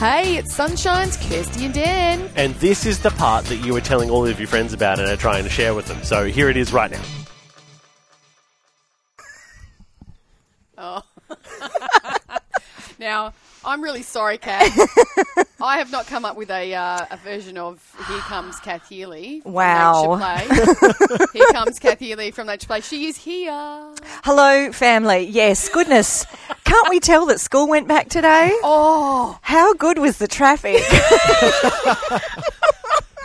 Hey, it's Sunshine's Kirsty and Dan. And this is the part that you were telling all of your friends about and are trying to share with them. So here it is right now. Oh. now, I'm really sorry, Kath. I have not come up with a, uh, a version of Here Comes Kath Healy. from Wow. Nature Play. here comes Kath Healy from Nature Play. She is here. Hello, family. Yes, goodness. Can't we tell that school went back today? Oh, How good was the traffic?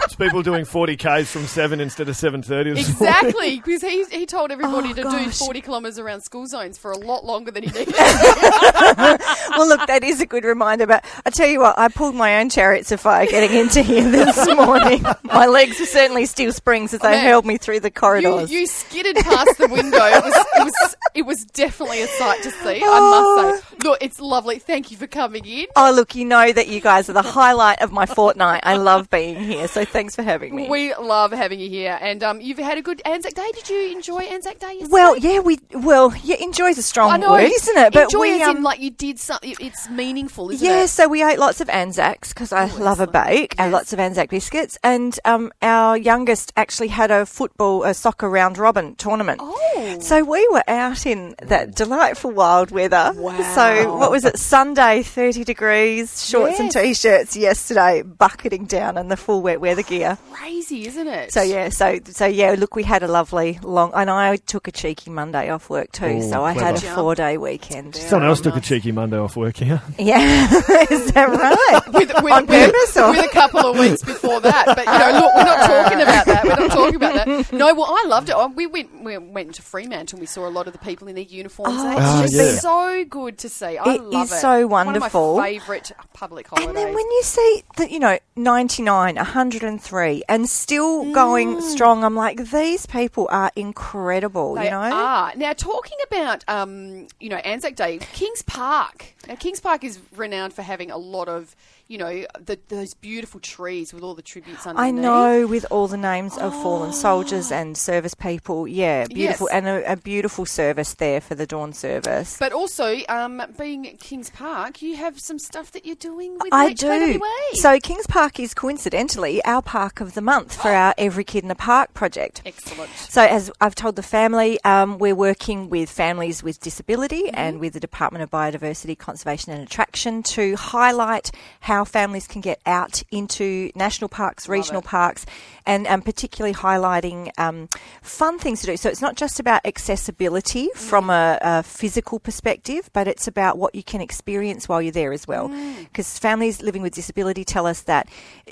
It's people doing 40 Ks from 7 instead of 7.30 exactly. Because he, he told everybody Oh, to do gosh. 40 kilometres around school zones for a lot longer than he needed. well, look, that is a good reminder. But I tell you what, I pulled my own chariots of fire getting into here this morning. My legs are certainly still springs as they man. held me through the you, corridors. you skidded past the window. It was, it was it was definitely a sight to see. I Oh. must say. Look, it's lovely. Thank you for coming in. Oh, look, you know that you guys are the highlight of my fortnight. I love being here, so thanks for having me. We love having you here, and um, you've had a good Anzac Day. Did you enjoy Anzac Day yesterday? well, yeah, we well, yeah, enjoy's a strong I know, word, isn't it? But enjoy we, as in um, like you did something. It's meaningful, isn't Yeah, it? Yeah, so we ate lots of Anzacs because I love a bake and lots of Anzac biscuits. And um, our youngest actually had a football, a soccer round robin tournament. Oh. So we were out in that delightful wild weather. Wow. So what was it? Sunday, 30 degrees, shorts and t-shirts. Yesterday, bucketing down in the full wet weather gear. Crazy, isn't it? So yeah, so so yeah. Look, we had a lovely long, and I took a cheeky Monday off work too. Ooh, so I had a four-day weekend. Someone else took a cheeky Monday off work here. Yeah, is that right? with, with, On with- purpose or- with a couple of weeks before that. But you know, look, we're not talking about that. We're not talking about that. No, well, I loved it. Oh, We went we went into Fremantle. and We saw a lot of the people in their uniforms. Oh, it's Ah, just yeah. so good to see. I It love is it. so One wonderful. of my favourite public holidays. And then when you see that, you know, 99, 103, and still going strong, I'm like, these people are incredible, They you know? are. Now, talking about, um, you know, Anzac Day, Kings Park. Now, Kings Park is renowned for having a lot of, you know, the, those beautiful trees with all the tributes underneath. I know, with all the names of fallen soldiers and service people. Yeah, beautiful. Yes. And a, a beautiful service there for the dawn service. But also, um, being at Kings Park, you have some stuff that you're doing with I do. So Kings Park is coincidentally our park of the month for our Every Kid in a Park project. Excellent. So, as I've told the family, um, we're working with families with disability Mm-hmm. and with the Department of Biodiversity, Conservation and Attraction to highlight how families can get out into national parks, regional parks, and um, particularly highlighting um, fun things to do. So, it's not just about accessibility Mm. from a, a physical perspective, but it's about what you can experience while you're there as well. Mm. Because families living with disability tell us that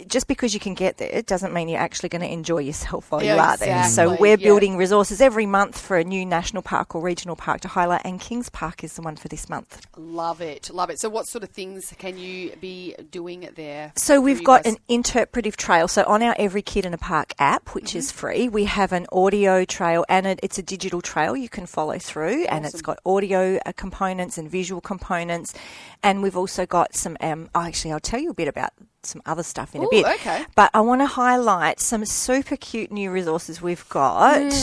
just because you can get there, it doesn't mean you're actually going to enjoy yourself while Yeah, you are there. So, we're yeah. building resources every month for a new national park or regional park to highlight, and Kings Park is the one for this month. Love it. Love it. So, what sort of things can you be doing it there? So we've got guys? an interpretive trail. So on our Every Kid in a Park app, which is Mm-hmm. free, we have an audio trail and it, it's a digital trail you can follow through, and it's got audio uh, components and visual components, and we've also got some. Um, oh, actually, I'll tell you a bit about some other stuff in a bit. okay. But I want to highlight some super cute new resources we've got,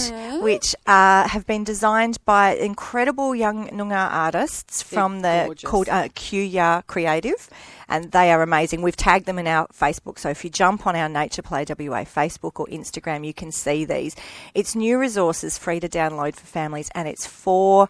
which uh, have been designed by incredible young Noongar artists from the gorgeous. called uh, Qya Creative, and they are amazing. We've tagged them in our Facebook, so if you jump on our Nature Play WA Facebook or Instagram, you can see these. It's new resources free to download for families, and it's for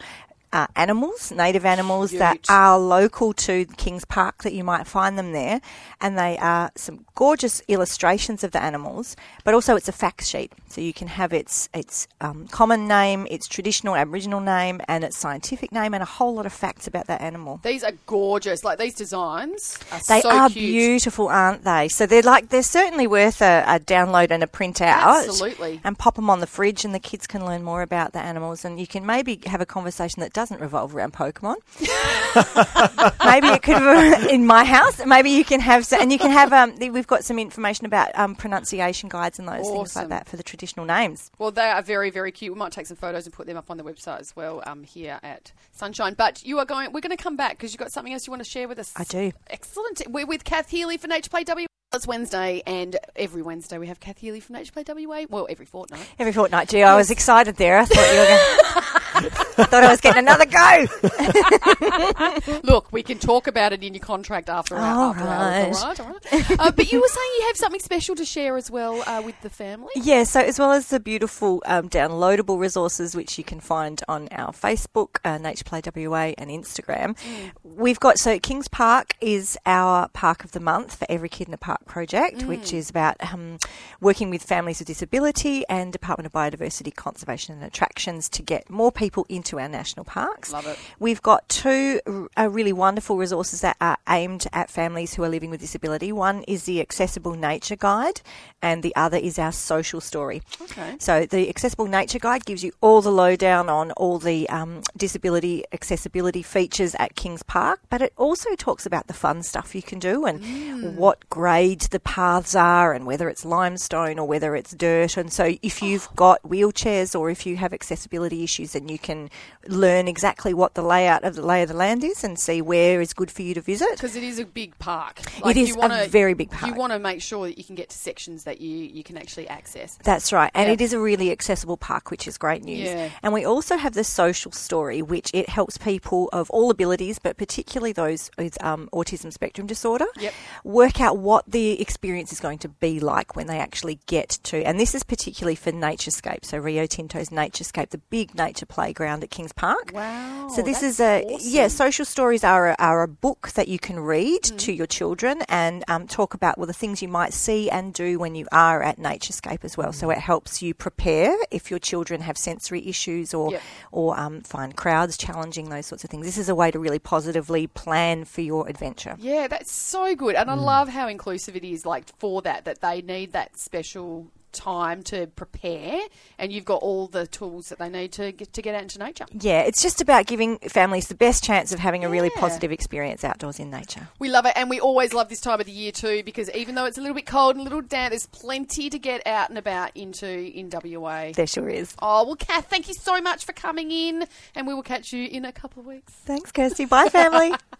uh, animals, native animals that are local to Kings Park that you might find them there, and they are some gorgeous illustrations of the animals. But also, it's a fact sheet, so you can have its its um, common name, its traditional Aboriginal name, and its scientific name, and a whole lot of facts about that animal. These are gorgeous. Like these designs are They so are cute. beautiful, aren't they? So they're like they're certainly worth a, a download and a print out. Absolutely. And pop them on the fridge, and the kids can learn more about the animals. And you can maybe have a conversation that doesn't revolve around Pokemon. maybe it could in my house. Maybe you can have, and you can have. Um, we've got some information about um, pronunciation guides and those things like that for the traditional names. Well, they are very, very cute. We might take some photos and put them up on the website as well um, here at Sunshine. But you are going. We're going to come back because you've got something else you want to share with us. I do. Excellent. We're with Kath Healy for Nature Play WA. It's Wednesday, and every Wednesday we have Kathy Healy from Nature Play WA. Well, every fortnight. Every fortnight, gee, I was excited there. I thought you were going. Thought I was getting another go. Look, we can talk about it in your contract after, our, All after hours. All right, all right. Uh, but you were saying you have something special to share as well uh, with the family. Yeah, so as well as the beautiful um, downloadable resources which you can find on our Facebook, uh, Nature Play WA, and Instagram, we've got so Kings Park is our Park of the Month for Every Kid in the Park project, which is about um, working with families with disability and Department of Biodiversity Conservation and Attractions to get more people into our national parks. Love it. We've got two uh, really wonderful resources that are aimed at families who are living with disability. One is the Accessible Nature Guide, and the other is our social story. Okay. So the Accessible Nature Guide gives you all the lowdown on all the um, disability accessibility features at Kings Park, but it also talks about the fun stuff you can do and Mm. what the paths are and whether it's limestone or whether it's dirt. And so if you've got wheelchairs or if you have accessibility issues, then you can learn exactly what the layout of the lay of the land is and see where is good for you to visit. Because it is a big park. is you a wanna, very big park. You want to make sure that you can get to sections that you, you can actually access. That's right. And Yeah. it is a really accessible park, which is great news. Yeah. And we also have the social story, which it helps people of all abilities, but particularly those with um, autism spectrum disorder, Yep. work out what the experience is going to be like when they actually get to. And this is particularly for Naturescape. So Rio Tinto's Naturescape, the big nature playground at Kings Park. Wow, So this is a awesome. yeah. Social stories are a, are a book that you can read Mm. to your children and um, talk about well the things you might see and do when you are at Naturescape as well. So it helps you prepare if your children have sensory issues or Yep. or um, find crowds challenging those sorts of things. This is a way to really positively plan for your adventure. Yeah, that's so good. And I love how inclusive it is, like, for that, that they need that special time to prepare, and you've got all the tools that they need to get, to get out into nature. Yeah, it's just about giving families the best chance of having a really positive experience outdoors in nature. We love it, and we always love this time of the year too, because even though it's a little bit cold and a little damp, there's plenty to get out and about into in WA. There sure is. Oh, well, Kath, thank you so much for coming in, and we will catch you in a couple of weeks. Thanks, Kirsty. Bye, family.